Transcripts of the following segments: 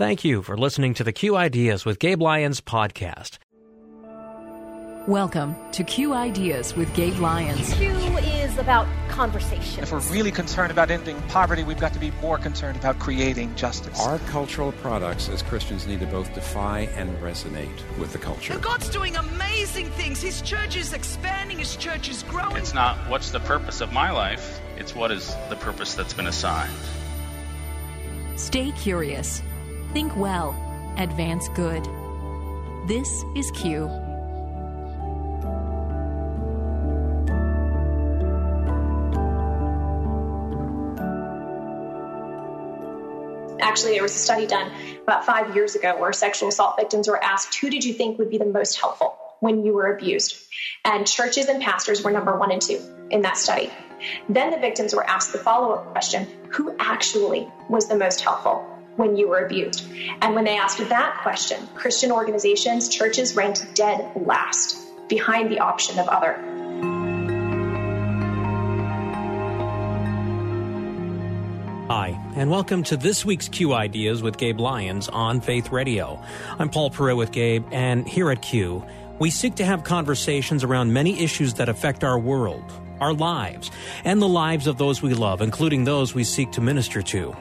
Thank you for listening to the Q Ideas with Gabe Lyons podcast. Welcome to Q Ideas with Gabe Lyons. Q is about conversation. If we're really concerned about ending poverty, we've got to be more concerned about creating justice. Our cultural products as Christians need to both defy and resonate with the culture. And God's doing amazing things. His church is expanding, His church is growing. It's not what's the purpose of my life, it's what is the purpose that's been assigned. Stay curious. Think well. Advance good. This is Q. Actually, there was a study done about five years ago where sexual assault victims were asked, Who did you think would be the most helpful when you were abused? And churches and pastors were number one and two in that study. Then the victims were asked the follow up question Who actually was the most helpful? When you were abused. And when they asked that question, Christian organizations, churches ranked dead last behind the option of other. Hi, and welcome to this week's Q Ideas with Gabe Lyons on Faith Radio. I'm Paul Perot with Gabe, and here at Q, we seek to have conversations around many issues that affect our world, our lives, and the lives of those we love, including those we seek to minister to.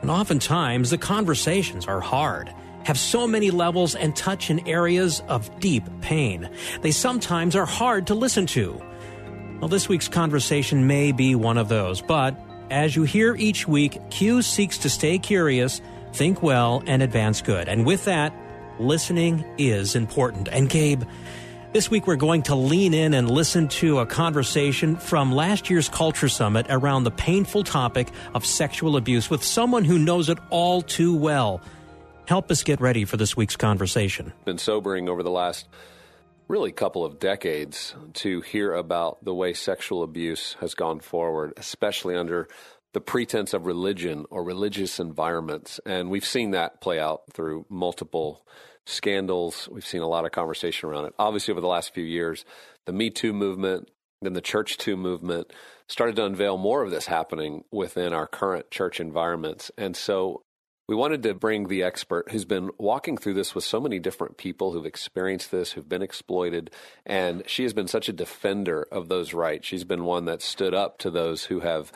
And oftentimes, the conversations are hard, have so many levels, and touch in areas of deep pain. They sometimes are hard to listen to. Well, this week's conversation may be one of those, but as you hear each week, Q seeks to stay curious, think well, and advance good. And with that, listening is important. And Gabe, this week, we're going to lean in and listen to a conversation from last year's Culture Summit around the painful topic of sexual abuse with someone who knows it all too well. Help us get ready for this week's conversation. Been sobering over the last really couple of decades to hear about the way sexual abuse has gone forward, especially under the pretense of religion or religious environments. And we've seen that play out through multiple scandals. We've seen a lot of conversation around it. Obviously, over the last few years, the Me Too movement, then the Church Too movement started to unveil more of this happening within our current church environments. And so we wanted to bring the expert who's been walking through this with so many different people who've experienced this, who've been exploited. And she has been such a defender of those rights. She's been one that stood up to those who have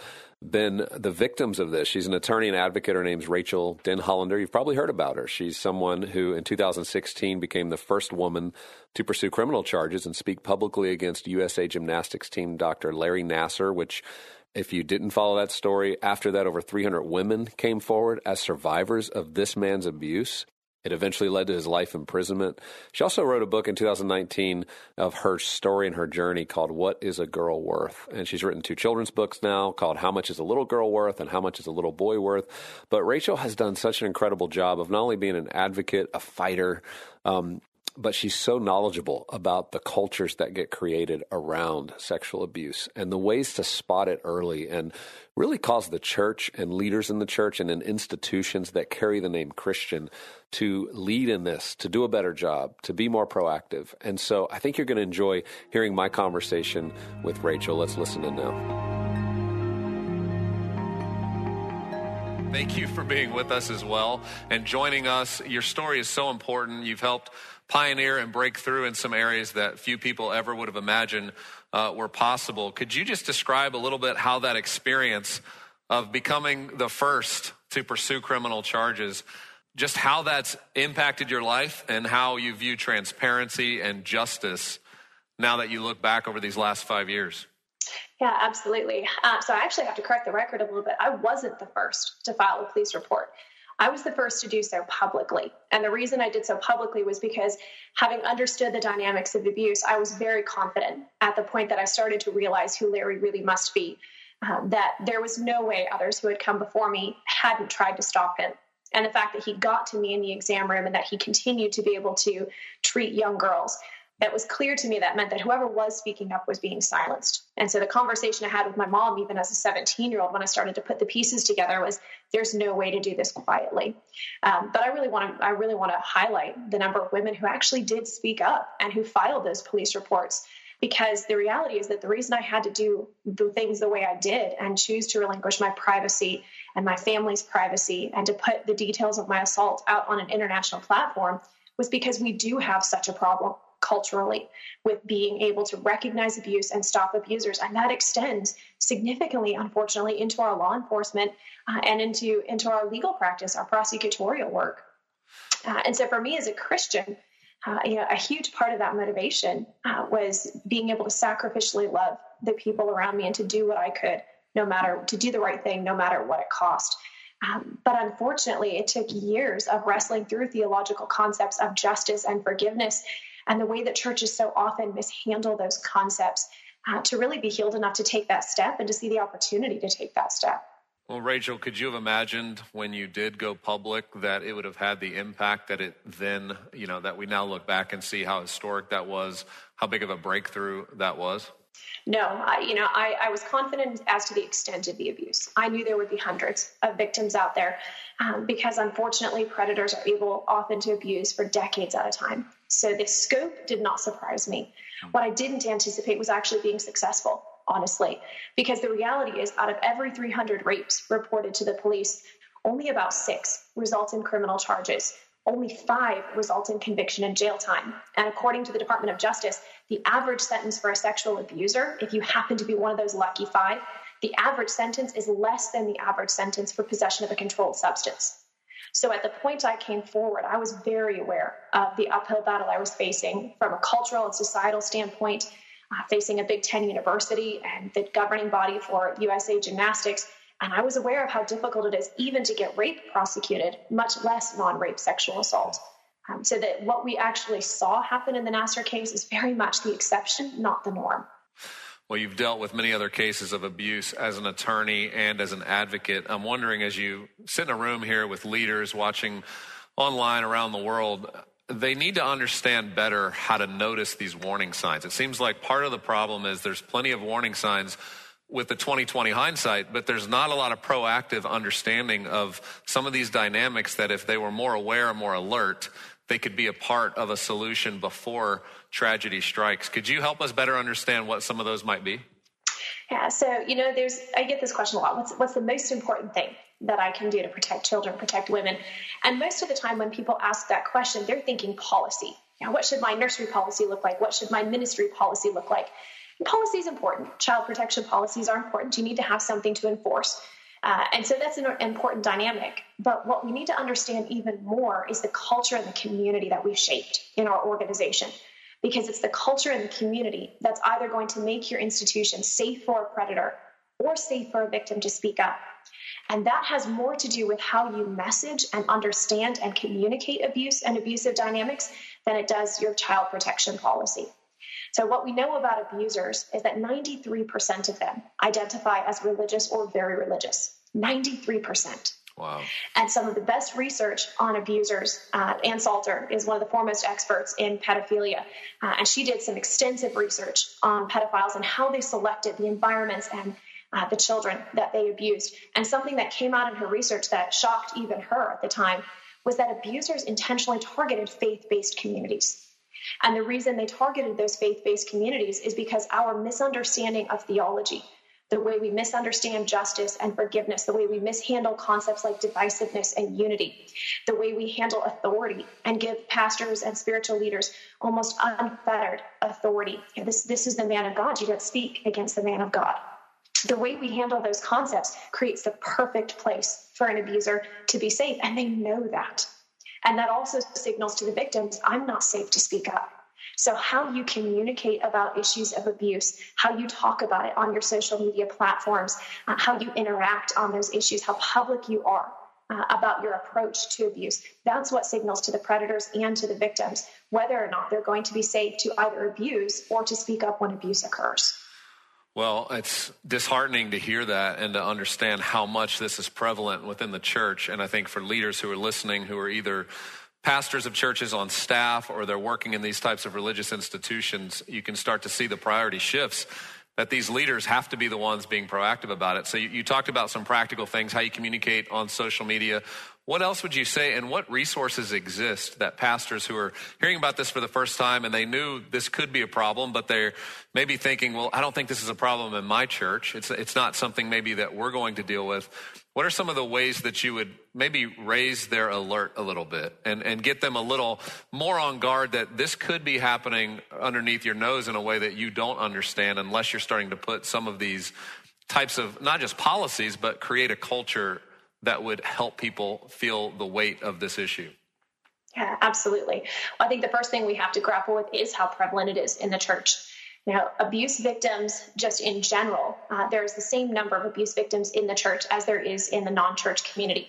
been the victims of this. She's an attorney and advocate. Her name's Rachel Denhollander. You've probably heard about her. She's someone who in 2016 became the first woman to pursue criminal charges and speak publicly against USA Gymnastics team Dr. Larry Nassar, which if you didn't follow that story, after that, over 300 women came forward as survivors of this man's abuse. It eventually led to his life imprisonment. She also wrote a book in 2019 of her story and her journey called What is a Girl Worth? And she's written two children's books now called How Much is a Little Girl Worth and How Much is a Little Boy Worth. But Rachel has done such an incredible job of not only being an advocate, a fighter, um, but she's so knowledgeable about the cultures that get created around sexual abuse and the ways to spot it early and really cause the church and leaders in the church and in institutions that carry the name Christian to lead in this, to do a better job, to be more proactive. And so I think you're going to enjoy hearing my conversation with Rachel. Let's listen in now. Thank you for being with us as well and joining us. Your story is so important. You've helped pioneer and break through in some areas that few people ever would have imagined uh, were possible. Could you just describe a little bit how that experience of becoming the first to pursue criminal charges, just how that's impacted your life and how you view transparency and justice now that you look back over these last five years? Yeah, absolutely. Uh, so I actually have to correct the record a little bit. I wasn't the first to file a police report. I was the first to do so publicly. And the reason I did so publicly was because having understood the dynamics of abuse, I was very confident at the point that I started to realize who Larry really must be. Um, that there was no way others who had come before me hadn't tried to stop him. And the fact that he got to me in the exam room and that he continued to be able to treat young girls that was clear to me that meant that whoever was speaking up was being silenced. And so the conversation I had with my mom, even as a 17 year old, when I started to put the pieces together, was there's no way to do this quietly. Um, but I really want to I really want to highlight the number of women who actually did speak up and who filed those police reports. because the reality is that the reason I had to do the things the way I did and choose to relinquish my privacy and my family's privacy and to put the details of my assault out on an international platform was because we do have such a problem culturally with being able to recognize abuse and stop abusers and that extends significantly unfortunately into our law enforcement uh, and into into our legal practice our prosecutorial work uh, and so for me as a christian uh, you know, a huge part of that motivation uh, was being able to sacrificially love the people around me and to do what I could, no matter to do the right thing, no matter what it cost. Um, but unfortunately, it took years of wrestling through theological concepts of justice and forgiveness and the way that churches so often mishandle those concepts uh, to really be healed enough to take that step and to see the opportunity to take that step. Well, Rachel, could you have imagined when you did go public that it would have had the impact that it then, you know, that we now look back and see how historic that was, how big of a breakthrough that was? No, I, you know, I, I, was confident as to the extent of the abuse. I knew there would be hundreds of victims out there um, because unfortunately, predators are able often to abuse for decades at a time. So the scope did not surprise me. What I didn't anticipate was actually being successful honestly, because the reality is out of every 300 rapes reported to the police, only about six result in criminal charges. Only five result in conviction and jail time. And according to the Department of Justice, the average sentence for a sexual abuser, if you happen to be one of those lucky five, the average sentence is less than the average sentence for possession of a controlled substance. So at the point I came forward, I was very aware of the uphill battle I was facing from a cultural and societal standpoint uh, facing a Big Ten university and the governing body for USA Gymnastics. And I was aware of how difficult it is even to get rape prosecuted, much less non rape sexual assault. Um, so that what we actually saw happen in the Nassar case is very much the exception, not the norm. Well, you've dealt with many other cases of abuse as an attorney and as an advocate. I'm wondering, as you sit in a room here with leaders watching online around the world, they need to understand better how to notice these warning signs. It seems like part of the problem is there's plenty of warning signs with the 2020 hindsight, but there's not a lot of proactive understanding of some of these dynamics that if they were more aware and more alert, they could be a part of a solution before tragedy strikes. Could you help us better understand what some of those might be? Yeah, so you know, there's I get this question a lot. What's what's the most important thing that I can do to protect children, protect women? And most of the time when people ask that question, they're thinking policy. Know, what should my nursery policy look like? What should my ministry policy look like? Policy is important. Child protection policies are important. You need to have something to enforce. Uh, and so that's an important dynamic. But what we need to understand even more is the culture and the community that we've shaped in our organization because it's the culture and the community that's either going to make your institution safe for a predator or safe for a victim to speak up. And that has more to do with how you message and understand and communicate abuse and abusive dynamics than it does your child protection policy. So, what we know about abusers is that 93% of them identify as religious or very religious. 93%. Wow. And some of the best research on abusers, uh, Ann Salter is one of the foremost experts in pedophilia. Uh, and she did some extensive research on pedophiles and how they selected the environments and uh, the children that they abused. And something that came out in her research that shocked even her at the time was that abusers intentionally targeted faith based communities. And the reason they targeted those faith based communities is because our misunderstanding of theology, the way we misunderstand justice and forgiveness, the way we mishandle concepts like divisiveness and unity, the way we handle authority and give pastors and spiritual leaders almost unfettered authority. this, this is the man of God. You don't speak against the man of God. The way we handle those concepts creates the perfect place for an abuser to be safe, and they know that. And that also signals to the victims I'm not safe to speak up. So, how you communicate about issues of abuse, how you talk about it on your social media platforms, uh, how you interact on those issues, how public you are uh, about your approach to abuse, that's what signals to the predators and to the victims whether or not they're going to be safe to either abuse or to speak up when abuse occurs. Well, it's disheartening to hear that and to understand how much this is prevalent within the church. And I think for leaders who are listening, who are either pastors of churches on staff or they're working in these types of religious institutions, you can start to see the priority shifts that these leaders have to be the ones being proactive about it. So you, you, talked about some practical things, how you communicate on social media. What else would you say, and what resources exist that pastors who are hearing about this for the first time and they knew this could be a problem, but they're maybe thinking, well, I don't think this is a problem in my church. It's, it's not something maybe that we're going to deal with. What are some of the ways that you would maybe raise their alert a little bit and, and get them a little more on guard that this could be happening underneath your nose in a way that you don't understand unless you're starting to put some of these types of not just policies, but create a culture that would help people feel the weight of this issue? Yeah, absolutely. I think the first thing we have to grapple with is how prevalent it is in the church. Now, abuse victims, just in general, uh, there's the same number of abuse victims in the church as there is in the non-church community.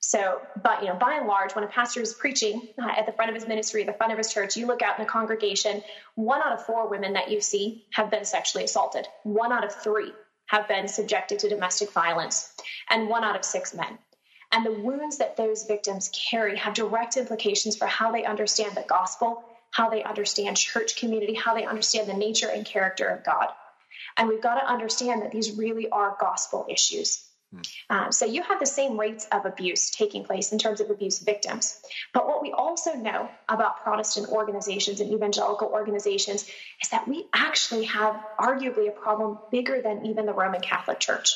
So, but you know, by and large, when a pastor is preaching uh, at the front of his ministry, the front of his church, you look out in the congregation, one out of four women that you see have been sexually assaulted. One out of three have been subjected to domestic violence, and one out of six men. And the wounds that those victims carry have direct implications for how they understand the gospel, how they understand church community, how they understand the nature and character of God. And we've got to understand that these really are gospel issues. Um, so you have the same rates of abuse taking place in terms of abuse victims. But what we also know about Protestant organizations and evangelical organizations is that we actually have arguably a problem bigger than even the Roman Catholic Church.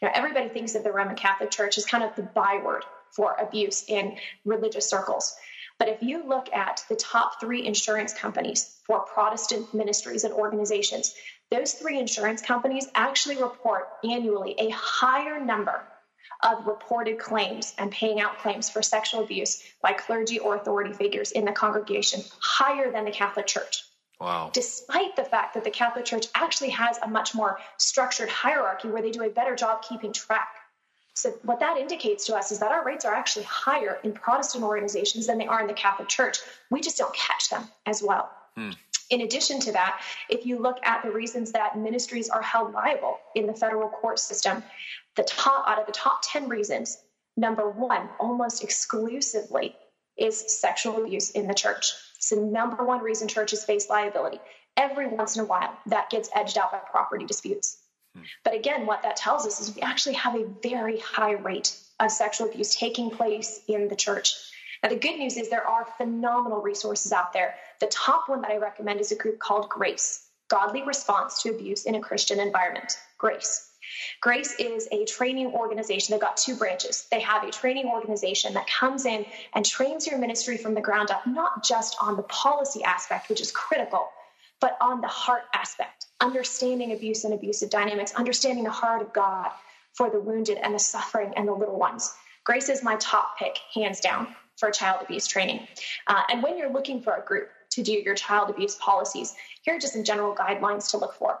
You know, everybody thinks of the Roman Catholic Church as kind of the byword for abuse in religious circles. But if you look at the top three insurance companies for Protestant ministries and organizations, those three insurance companies actually report annually a higher number of reported claims and paying out claims for sexual abuse by clergy or authority figures in the congregation higher than the Catholic Church. Wow. Despite the fact that the Catholic Church actually has a much more structured hierarchy where they do a better job keeping track. So, what that indicates to us is that our rates are actually higher in Protestant organizations than they are in the Catholic Church. We just don't catch them as well. Hmm. In addition to that, if you look at the reasons that ministries are held liable in the federal court system, the top out of the top 10 reasons, number one, almost exclusively is sexual abuse in the church. It's the number one reason churches face liability. Every once in a while, that gets edged out by property disputes. Hmm. But again, what that tells us is we actually have a very high rate of sexual abuse taking place in the church. Now, the good news is there are phenomenal resources out there. The top one that I recommend is a group called Grace Godly Response to Abuse in a Christian Environment. Grace. Grace is a training organization. They've got two branches. They have a training organization that comes in and trains your ministry from the ground up, not just on the policy aspect, which is critical, but on the heart aspect, understanding abuse and abusive dynamics, understanding the heart of God for the wounded and the suffering and the little ones. Grace is my top pick, hands down for child abuse training. Uh, and when you're looking for a group to do your child abuse policies, here are just some general guidelines to look for.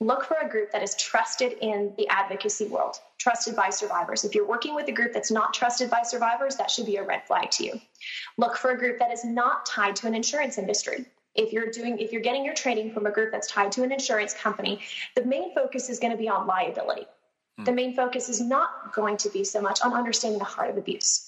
Look for a group that is trusted in the advocacy world, trusted by survivors. If you're working with a group that's not trusted by survivors, that should be a red flag to you. Look for a group that is not tied to an insurance industry. If you're doing if you're getting your training from a group that's tied to an insurance company, the main focus is going to be on liability. Hmm. The main focus is not going to be so much on understanding the heart of abuse.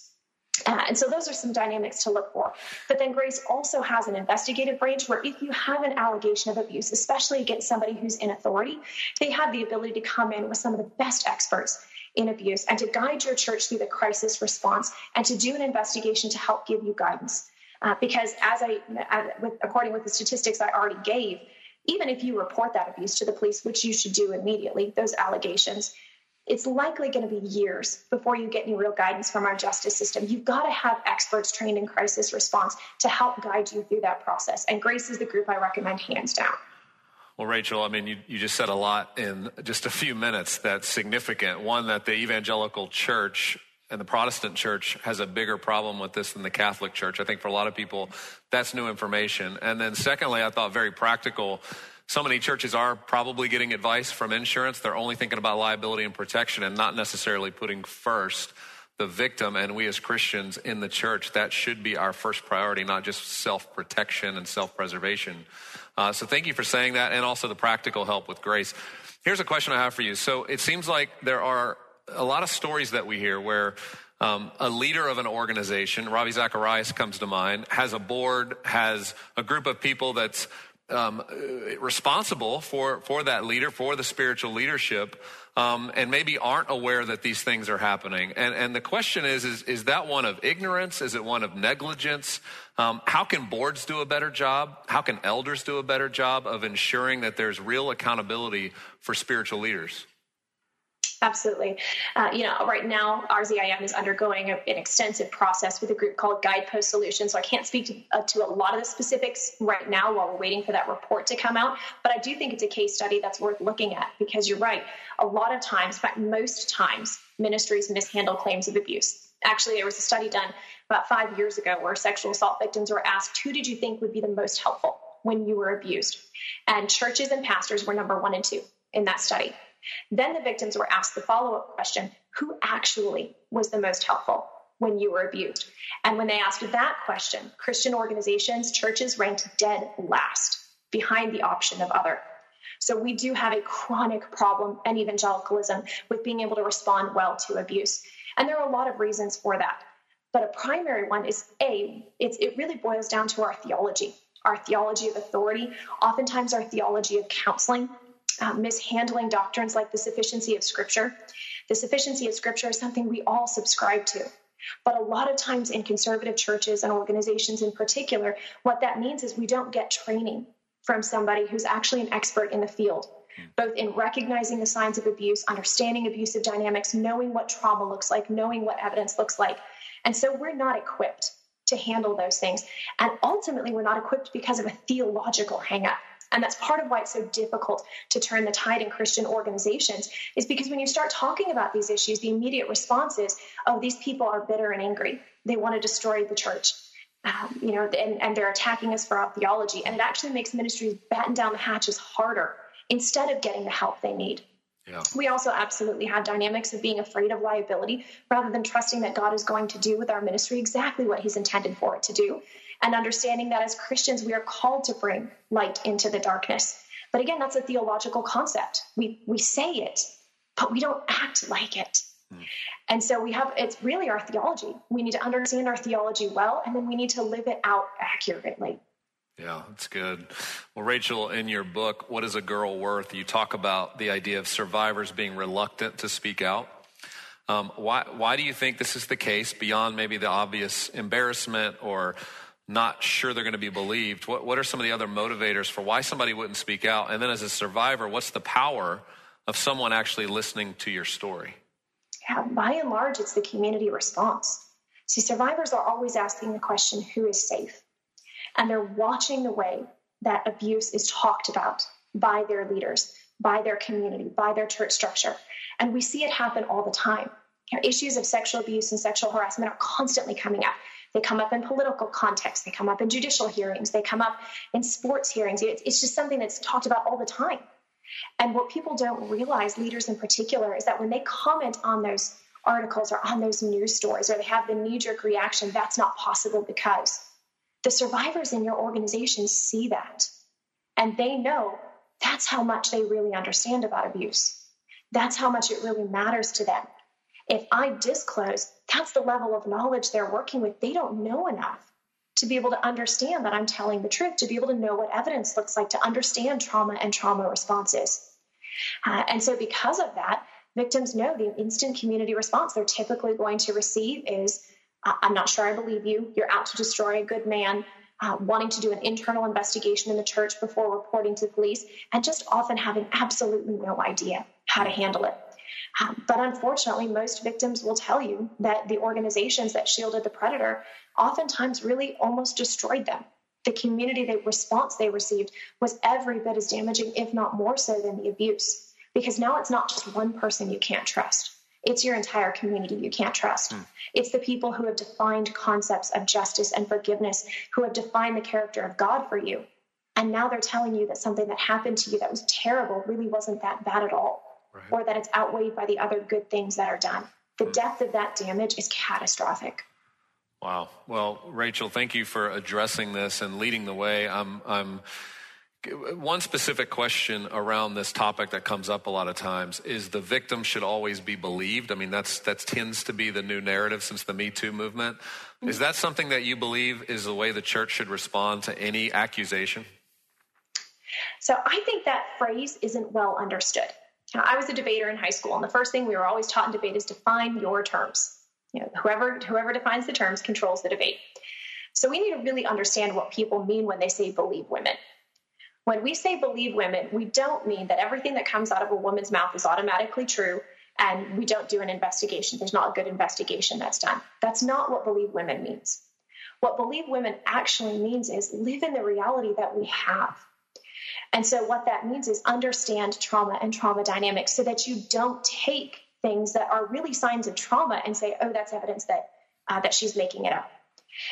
Uh, and so those are some dynamics to look for. But then Grace also has an investigative branch where if you have an allegation of abuse, especially against somebody who's in authority, they have the ability to come in with some of the best experts in abuse and to guide your church through the crisis response and to do an investigation to help give you guidance. Uh, because as I, as, with, according with the statistics I already gave, even if you report that abuse to the police, which you should do immediately, those allegations, it's likely going to be years before you get any real guidance from our justice system. You've got to have experts trained in crisis response to help guide you through that process. And Grace is the group I recommend hands down. Well, Rachel, I mean, you, you just said a lot in just a few minutes that's significant. One, that the evangelical church and the Protestant church has a bigger problem with this than the Catholic church. I think for a lot of people, that's new information. And then, secondly, I thought very practical so many churches are probably getting advice from insurance. They're only thinking about liability and protection and not necessarily putting first the victim. And we as Christians in the church, that should be our first priority, not just self protection and self preservation. Uh, so thank you for saying that and also the practical help with grace. Here's a question I have for you. So it seems like there are a lot of stories that we hear where um, a leader of an organization, Ravi Zacharias comes to mind, has a board, has a group of people that's um, responsible for, for that leader, for the spiritual leadership, um, and maybe aren't aware that these things are happening. And, and the question is, is, is that one of ignorance? Is it one of negligence? Um, how can boards do a better job? How can elders do a better job of ensuring that there's real accountability for spiritual leaders? Absolutely. Uh, you know, right now, RZIM is undergoing a, an extensive process with a group called Guidepost Solutions. So I can't speak to, uh, to a lot of the specifics right now while we're waiting for that report to come out. But I do think it's a case study that's worth looking at because you're right. A lot of times, in fact, most times, ministries mishandle claims of abuse. Actually, there was a study done about five years ago where sexual assault victims were asked, Who did you think would be the most helpful when you were abused? And churches and pastors were number one and two in that study. Then the victims were asked the follow up question Who actually was the most helpful when you were abused? And when they asked that question, Christian organizations, churches ranked dead last behind the option of other. So we do have a chronic problem in evangelicalism with being able to respond well to abuse. And there are a lot of reasons for that. But a primary one is A, it really boils down to our theology, our theology of authority, oftentimes our theology of counseling, uh, mishandling doctrines like the sufficiency of Scripture. The sufficiency of Scripture is something we all subscribe to. But a lot of times in conservative churches and organizations in particular, what that means is we don't get training from somebody who's actually an expert in the field, both in recognizing the signs of abuse, understanding abusive dynamics, knowing what trauma looks like, knowing what evidence looks like. And so we're not equipped to handle those things. And ultimately, we're not equipped because of a theological hangup. And that's part of why it's so difficult to turn the tide in Christian organizations, is because when you start talking about these issues, the immediate response is, oh, these people are bitter and angry. They want to destroy the church. Um, you know, and, and they're attacking us for our theology. And it actually makes ministries batten down the hatches harder instead of getting the help they need. Yeah. We also absolutely have dynamics of being afraid of liability rather than trusting that God is going to do with our ministry exactly what He's intended for it to do and understanding that as Christians, we are called to bring light into the darkness. But again, that's a theological concept. We, we say it, but we don't act like it. Mm. And so we have, it's really our theology. We need to understand our theology well, and then we need to live it out accurately. Yeah, that's good. Well, Rachel, in your book, What is a Girl Worth? You talk about the idea of survivors being reluctant to speak out. Um, why, why do you think this is the case beyond maybe the obvious embarrassment or not sure they're going to be believed, what, what are some of the other motivators for why somebody wouldn't speak out? And then as a survivor, what's the power of someone actually listening to your story? Yeah, by and large, it's the community response. See, survivors are always asking the question who is safe? And they're watching the way that abuse is talked about by their leaders, by their community, by their church structure. And we see it happen all the time. Issues of sexual abuse and sexual harassment are constantly coming up. They come up in political contexts, They come up in judicial hearings. They come up in sports hearings. It's, it's just something that's talked about all the time. And what people don't realize, leaders in particular, is that when they comment on those articles or on those news stories or they have the knee jerk reaction, that's not possible because the survivors in your organization see that and they know that's how much they really understand about abuse. That's how much it really matters to them. If I disclose, that's the level of knowledge they're working with. They don't know enough to be able to understand that I'm telling the truth, to be able to know what evidence looks like, to understand trauma and trauma responses. Uh, and so, because of that, victims know the instant community response they're typically going to receive is I'm not sure I believe you. You're out to destroy a good man, uh, wanting to do an internal investigation in the church before reporting to the police, and just often having absolutely no idea how to handle it. Um, but unfortunately, most victims will tell you that the organizations that shielded the predator oftentimes really almost destroyed them. The community the response they received was every bit as damaging, if not more so, than the abuse. Because now it's not just one person you can't trust. It's your entire community you can't trust. Mm. It's the people who have defined concepts of justice and forgiveness, who have defined the character of God for you. And now they're telling you that something that happened to you that was terrible really wasn't that bad at all right. or that it's outweighed by the other good things that are done. The mm. depth of that damage is catastrophic. Wow. Well, Rachel, thank you for addressing this and leading the way. I'm, I'm, one specific question around this topic that comes up a lot of times is the victim should always be believed. I mean, that's, that tends to be the new narrative since the Me Too movement. Is that something that you believe is the way the church should respond to any accusation? So I think that phrase isn't well understood. Now, I was a debater in high school, and the first thing we were always taught in debate is define your terms. You know, whoever whoever defines the terms controls the debate. So we need to really understand what people mean when they say believe women. When we say believe women, we don't mean that everything that comes out of a woman's mouth is automatically true and we don't do an investigation. There's not a good investigation that's done. That's not what believe women means. What believe women actually means is live in the reality that we have. And so, what that means is understand trauma and trauma dynamics so that you don't take things that are really signs of trauma and say, oh, that's evidence that, uh, that she's making it up.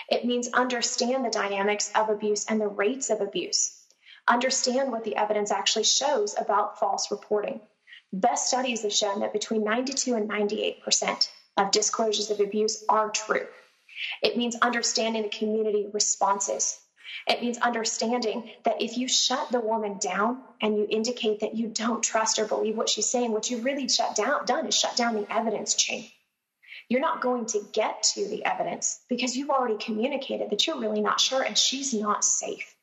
It means understand the dynamics of abuse and the rates of abuse. Understand what the evidence actually shows about false reporting. Best studies have shown that between 92 and 98% of disclosures of abuse are true. It means understanding the community responses. It means understanding that if you shut the woman down and you indicate that you don't trust or believe what she's saying, what you've really shut down done is shut down the evidence chain. You're not going to get to the evidence because you've already communicated that you're really not sure and she's not safe.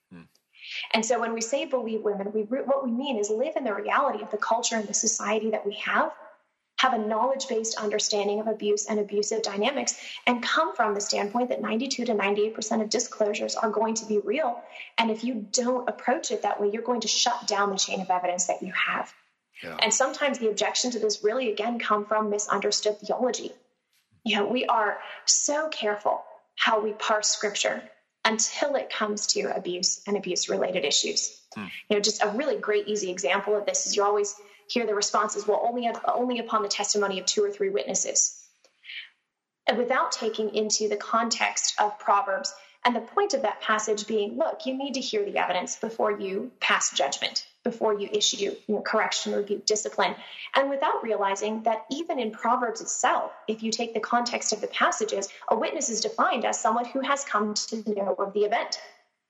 And so when we say believe women, we, what we mean is live in the reality of the culture and the society that we have, have a knowledge based understanding of abuse and abusive dynamics, and come from the standpoint that 92 to 98% of disclosures are going to be real. And if you don't approach it that way, you're going to shut down the chain of evidence that you have. Yeah. And sometimes the objection to this really, again, come from misunderstood theology. You know, we are so careful how we parse scripture until it comes to abuse and abuse related issues. Hmm. You know, just a really great, easy example of this is you always hear the responses, well, only, only upon the testimony of two or three witnesses. And without taking into the context of Proverbs and the point of that passage being look, you need to hear the evidence before you pass judgment, before you issue you know, correction, rebuke, discipline. And without realizing that even in Proverbs itself, if you take the context of the passages, a witness is defined as someone who has come to know of the event.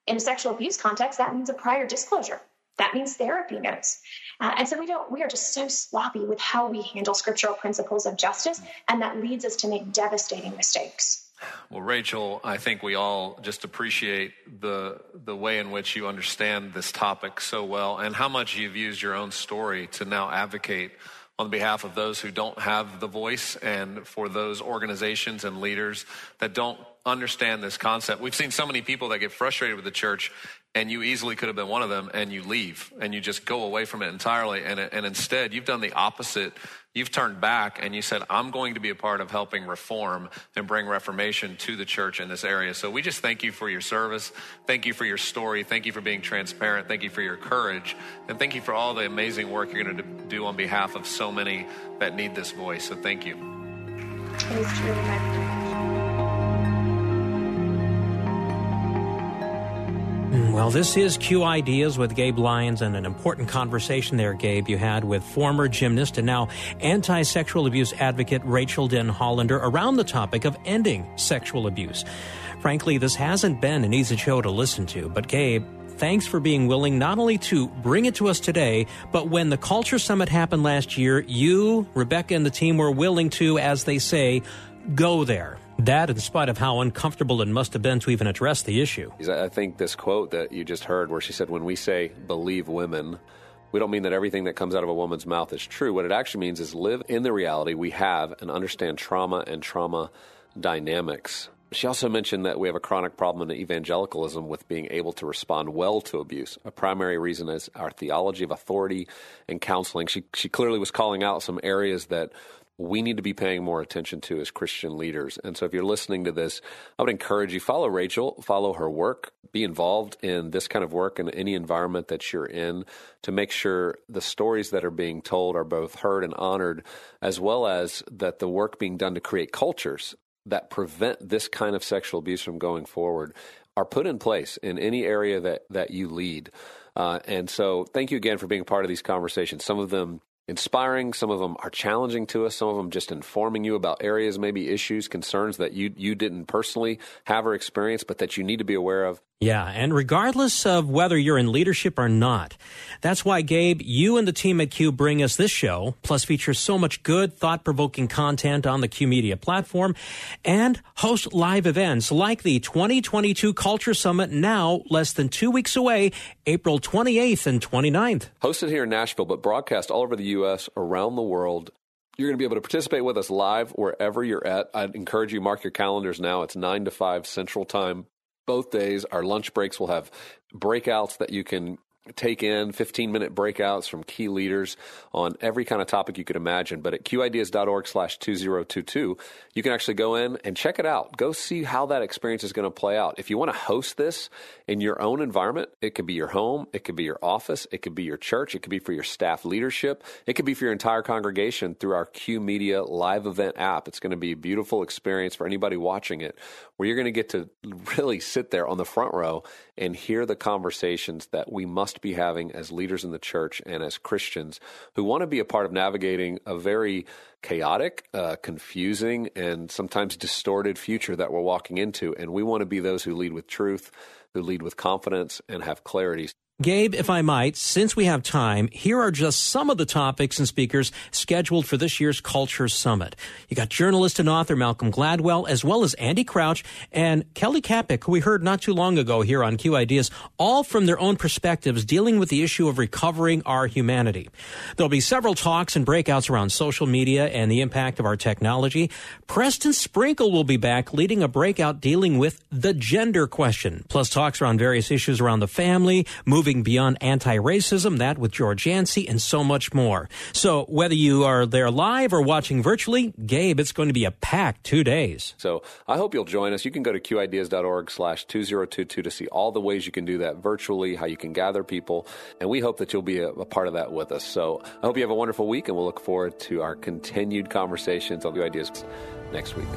In a sexual abuse context, that means a prior disclosure. That means therapy notes. Uh, and so we don't, we are just so sloppy with how we handle scriptural principles of justice, and that leads us to make devastating mistakes. Well, Rachel, I think we all just appreciate the the way in which you understand this topic so well and how much you've used your own story to now advocate on behalf of those who don't have the voice and for those organizations and leaders that don't understand this concept. We've seen so many people that get frustrated with the church and you easily could have been one of them and you leave and you just go away from it entirely and, and instead you've done the opposite you've turned back and you said i'm going to be a part of helping reform and bring reformation to the church in this area. So we just thank you for your service. Thank you for your story. Thank you for being transparent. Thank you for your courage. And thank you for all the amazing work you're going to do on behalf of so many that need this voice. So thank you Well, this is Q Ideas with Gabe Lyons and an important conversation there, Gabe, you had with former gymnast and now anti sexual abuse advocate Rachel Denhollander around the topic of ending sexual abuse. Frankly, this hasn't been an easy show to listen to, but Gabe, thanks for being willing not only to bring it to us today, but when the Culture Summit happened last year, you, Rebecca, and the team were willing to, as they say, go there. That, in spite of how uncomfortable it must have been to even address the issue. I think this quote that you just heard, where she said, When we say believe women, we don't mean that everything that comes out of a woman's mouth is true. What it actually means is live in the reality we have and understand trauma and trauma dynamics. She also mentioned that we have a chronic problem in evangelicalism with being able to respond well to abuse. A primary reason is our theology of authority and counseling. She, she clearly was calling out some areas that we need to be paying more attention to as Christian leaders. And so if you're listening to this, I would encourage you follow Rachel, follow her work, be involved in this kind of work in any environment that you're in to make sure the stories that are being told are both heard and honored as well as that the work being done to create cultures that prevent this kind of sexual abuse from going forward are put in place in any area that that you lead. Uh, and so, thank you again for being part of these conversations. Some of them inspiring. Some of them are challenging to us. Some of them just informing you about areas, maybe issues, concerns that you, you didn't personally have or experience, but that you need to be aware of. Yeah, and regardless of whether you're in leadership or not, that's why, Gabe, you and the team at Q bring us this show, plus feature so much good, thought provoking content on the Q Media platform, and host live events like the 2022 Culture Summit, now less than two weeks away, April 28th and 29th. Hosted here in Nashville, but broadcast all over the U.S., around the world. You're going to be able to participate with us live wherever you're at. I'd encourage you mark your calendars now. It's 9 to 5 Central Time both days. Our lunch breaks will have breakouts that you can take in 15 minute breakouts from key leaders on every kind of topic you could imagine. But at qideas.org slash 2022, you can actually go in and check it out. Go see how that experience is going to play out. If you want to host this in your own environment, it could be your home, it could be your office, it could be your church, it could be for your staff leadership, it could be for your entire congregation through our Q Media live event app. It's going to be a beautiful experience for anybody watching it where you're going to get to really sit there on the front row and hear the conversations that we must be having as leaders in the church and as Christians who want to be a part of navigating a very chaotic, uh, confusing, and sometimes distorted future that we're walking into. And we want to be those who lead with truth, who lead with confidence, and have clarity. Gabe, if I might, since we have time, here are just some of the topics and speakers scheduled for this year's Culture Summit. You got journalist and author Malcolm Gladwell, as well as Andy Crouch and Kelly Kapic, who we heard not too long ago here on Q Ideas, all from their own perspectives dealing with the issue of recovering our humanity. There'll be several talks and breakouts around social media and the impact of our technology. Preston Sprinkle will be back leading a breakout dealing with the gender question, plus talks around various issues around the family, moving moving beyond anti-racism, that with George Yancey, and so much more. So whether you are there live or watching virtually, Gabe, it's going to be a packed two days. So I hope you'll join us. You can go to qideas.org slash 2022 to see all the ways you can do that virtually, how you can gather people, and we hope that you'll be a, a part of that with us. So I hope you have a wonderful week, and we'll look forward to our continued conversations on Q Ideas next week.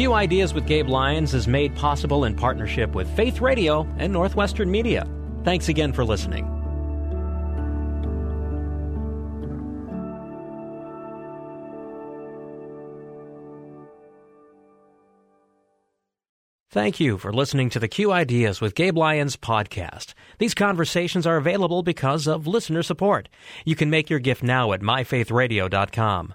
Q Ideas with Gabe Lyons is made possible in partnership with Faith Radio and Northwestern Media. Thanks again for listening. Thank you for listening to the Q Ideas with Gabe Lyons podcast. These conversations are available because of listener support. You can make your gift now at myfaithradio.com.